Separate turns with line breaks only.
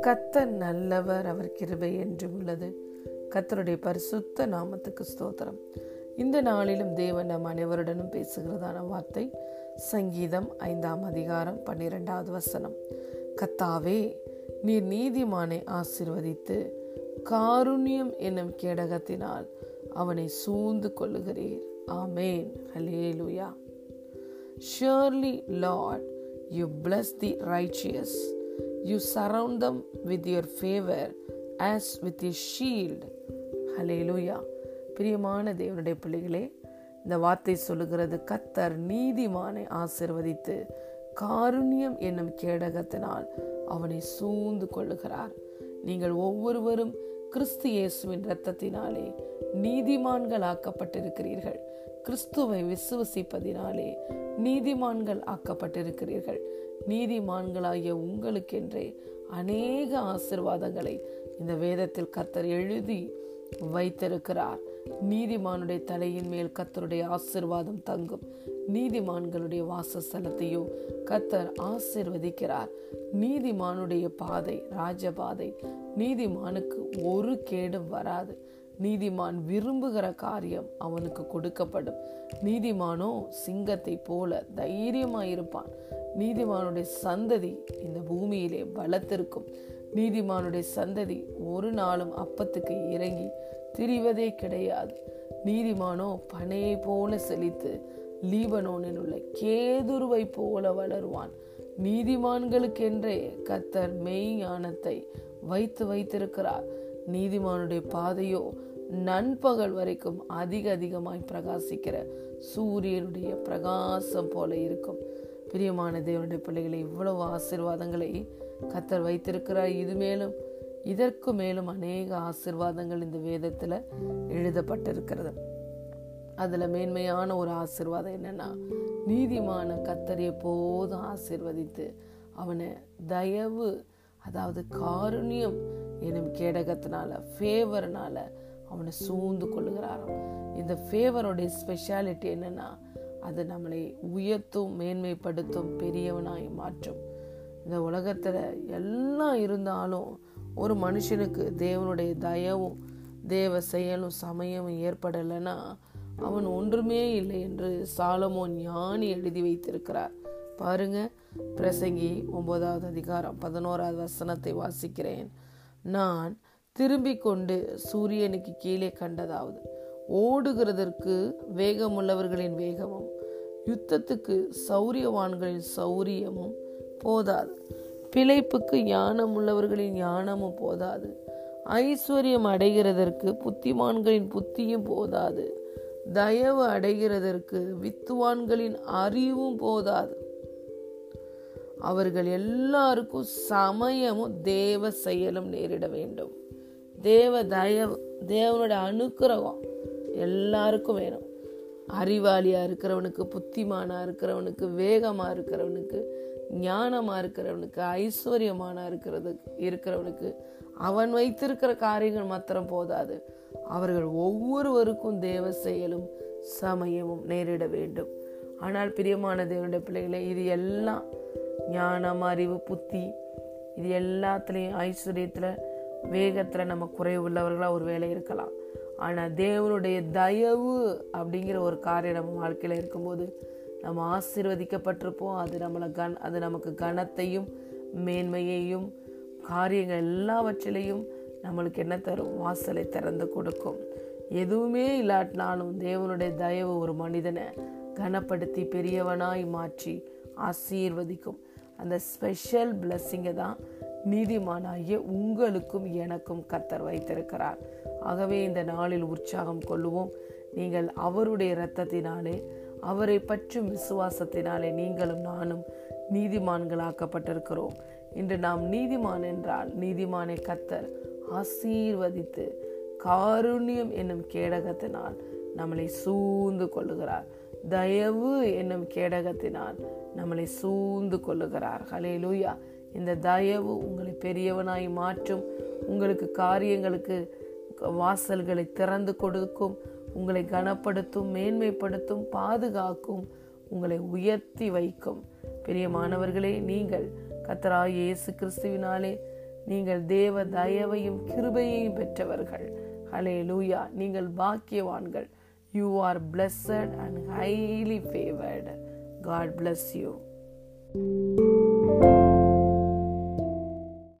கத்தர் நல்லவர் அவர் கிருபை என்றும் உள்ளது. கத்தருடைய பரிசுத்த நாமத்துக்கு ஸ்தோத்திரம். இந்த நாளிலும் தேவன் நம் அனைவருடனும் பேசுகிறதான வார்த்தை சங்கீதம் ஐந்தாம் அதிகாரம் பன்னிரெண்டாவது வசனம். கத்தாவே நீர் நீதிமானை ஆசிர்வதித்து காருண்யம் என்னும் கேடகத்தினால் அவனை சூழ்ந்து கொள்ளுகிறீர். Amen. Hallelujah Surely, Lord, you bless the righteous. You surround them with your favor as with a shield. Hallelujah பிரியமான தேவனுடைய பிள்ளைகளே இந்த வார்த்தை சொல்லுகிறது கத்தர் நீதிமானை ஆசிர்வதித்து காருண்யம் என்னும் கேடகத்தினால் அவனை சூழ்ந்து கொள்ளுகிறார் நீங்கள் ஒவ்வொருவரும் கிறிஸ்து இயேசுவின் இரத்தத்தினாலே நீதிமான்கள் ஆக்கப்பட்டிருக்கிறீர்கள் கிறிஸ்துவை விசுவசிப்பதினாலே நீதிமான்கள் ஆக்கப்பட்டிருக்கிறீர்கள். நீதிமான்களாகிய உங்களுக்கென்றே அநேக ஆசிர்வாதங்களை இந்த வேதத்தில் கர்த்தர் எழுதி வைத்திருக்கிறார். நீதிமானுடைய தலையின் மேல் கத்தருடைய ஆசிர்வாதம் தங்கும். நீதிமான்களுடைய வாசஸ்தலத்தையோ கத்தர் ஆசிர்வதிக்கிறார். நீதிமானுடைய பாதை ராஜபாதை நீதிமானுக்கு ஒரு கேடும் வராது. நீதிமான் விரும்புகிற காரியம் அவனுக்கு கொடுக்கப்படும். நீதிமானோ சிங்கத்தை போல தைரியமாயிருப்பான். நீதிமானுடைய சந்ததி இந்த பூமியிலே பலத்திருக்கும் நீதிமானுடைய சந்ததி ஒரு நாளும் அப்பத்துக்கு இறங்கி திரிவதே கிடையாது. நீதிமானோ பனையை போல செழித்து லீபனோனில் உள்ள கேதுருவை போல வளருவான். நீதிமான்களுக்கென்றே கத்தர் மெய் ஞானத்தை வைத்து வைத்திருக்கிறார். நீதிமானுடைய பாதையோ நண்பகல் வரைக்கும் அதிக அதிகமாய் பிரகாசிக்கிற சூரியனுடைய பிரகாசம் போல இருக்கும். பிரியமான தேவனுடைய பிள்ளைகளை இவ்வளவு ஆசிர்வாதங்களை கத்தர் வைத்திருக்கிறார். இது மேலும் இதற்கு மேலும் அநேக ஆசிர்வாதங்கள் இந்த வேதத்துல எழுதப்பட்டிருக்கிறது. அதில் மேன்மையான ஒரு ஆசிர்வாதம் என்னன்னா நீதிமான கத்தர் எப்போதும் ஆசிர்வதித்து அவனை தயவு அதாவது காருண்யம் எனும் கேடகத்தினால ஃபேவர்னால அவனை சூழ்ந்து கொள்ளுகிறாராம். இந்த ஃபேவருடைய ஸ்பெஷாலிட்டி என்னென்னா அது நம்மளை உயர்த்தும் மேன்மைப்படுத்தும் பெரியவனாய் மாற்றும். இந்த உலகத்தில் எல்லாம் இருந்தாலும் ஒரு மனுஷனுக்கு தேவனுடைய தயவும் தேவ செயலும் சமயமும் ஏற்படலைன்னா அவன் ஒன்றுமே இல்லை என்று சாலமோன் ஞானி எழுதி வைத்திருக்கிறார். பாருங்க பிரசங்கி ஒன்பதாவது அதிகாரம் பதினோராவது வசனத்தை வாசிக்கிறேன். நான் திரும்பிக் கொண்டு சூரியனுக்கு கீழே கண்டதாவது ஓடுகிறதற்கு வேகமுள்ளவர்களின் வேகமும் யுத்தத்துக்கு சௌரியவான்களின் சௌரியமும் போதாது. பிழைப்புக்கு ஞானம் உள்ளவர்களின் ஞானமும் போதாது. ஐஸ்வர்யம் அடைகிறதற்கு புத்திமான்களின் புத்தியும் போதாது. தயவு அடைகிறதற்கு வித்துவான்களின் அறிவும் போதாது. அவர்கள் எல்லாருக்கும் சமயமும் தேவ செயலும் நேரிட வேண்டும். தேவ தயவு தேவனுடைய அனுக்கிரகம் எல்லாருக்கும் வேணும். அறிவாளியா இருக்கிறவனுக்கு புத்திமானா இருக்கிறவனுக்கு வேகமா இருக்கிறவனுக்கு ஞானமா இருக்கிறவனுக்கு ஐஸ்வர்யமானா இருக்கிறது இருக்கிறவனுக்கு அவன் வைத்திருக்கிற காரியங்கள் மாத்திரம் போதாது. அவர்கள் ஒவ்வொருவருக்கும் தேவ செயலும் சமயமும் நேரிட வேண்டும். ஆனால் பிரியமான தேவனுடைய பிள்ளைகளை இது எல்லாம் ஞானம் அறிவு புத்தி இது எல்லாத்துலேயும் ஐஸ்வர்யத்தில் வேகத்தில் நம்ம குறைவுள்ளவர்களாக ஒரு வேலை இருக்கலாம். ஆனால் தேவனுடைய தயவு அப்படிங்கிற ஒரு காரியம் நம்ம வாழ்க்கையில் இருக்கும்போது நம்ம ஆசீர்வதிக்கப்பட்டிருப்போம். அது நம்மளை கன் அது நமக்கு கனத்தையும் மேன்மையையும் காரியங்கள் எல்லாவற்றிலையும் நம்மளுக்கு என்ன தரும்? வாசலை திறந்து கொடுக்கும். எதுவுமே இல்லாட்டினாலும் தேவனுடைய தயவு ஒரு மனிதனை கனப்படுத்தி பெரியவனாய் மாற்றி ஆசீர்வதிக்கும். அந்த ஸ்பெஷல் பிளஸ்ஸிங்கை தான் நீதிமானாகிய உங்களுக்கும் எனக்கும் கத்தர் வைத்திருக்கிறார். ஆகவே இந்த நாளில் உற்சாகம் கொள்ளுவோம். நீங்கள் அவருடைய இரத்தத்தினாலே அவரை பற்றும் விசுவாசத்தினாலே நீங்களும் நானும் நீதிமான்களாக்கப்பட்டிருக்கிறோம். இன்று நாம் நீதிமான் என்றால் நீதிமானை கத்தர் ஆசீர்வதித்து காருண்யம் என்னும் கேடகத்தினால் நம்மளை சூழ்ந்து கொள்ளுகிறார். தயவு என்னும் கேடகத்தினால் நம்மளை சூழ்ந்து கொள்ளுகிறார். ஹலே லூயா இந்த தயவு உங்களை பெரியவனாய் மாற்றும். உங்களுக்கு காரியங்களுக்கு வாசல்களை திறந்து கொடுக்கும். உங்களை கனப்படுத்தும் மேன்மைப்படுத்தும் பாதுகாக்கும் உங்களை உயர்த்தி வைக்கும். பெரிய மாணவர்களே நீங்கள் கத்தராய் இயேசு கிறிஸ்துவினாலே நீங்கள் தேவ தயவையும் கிருபையையும் பெற்றவர்கள். ஹலே லூயா நீங்கள் பாக்கியவான்கள். You are blessed and highly favoured God bless you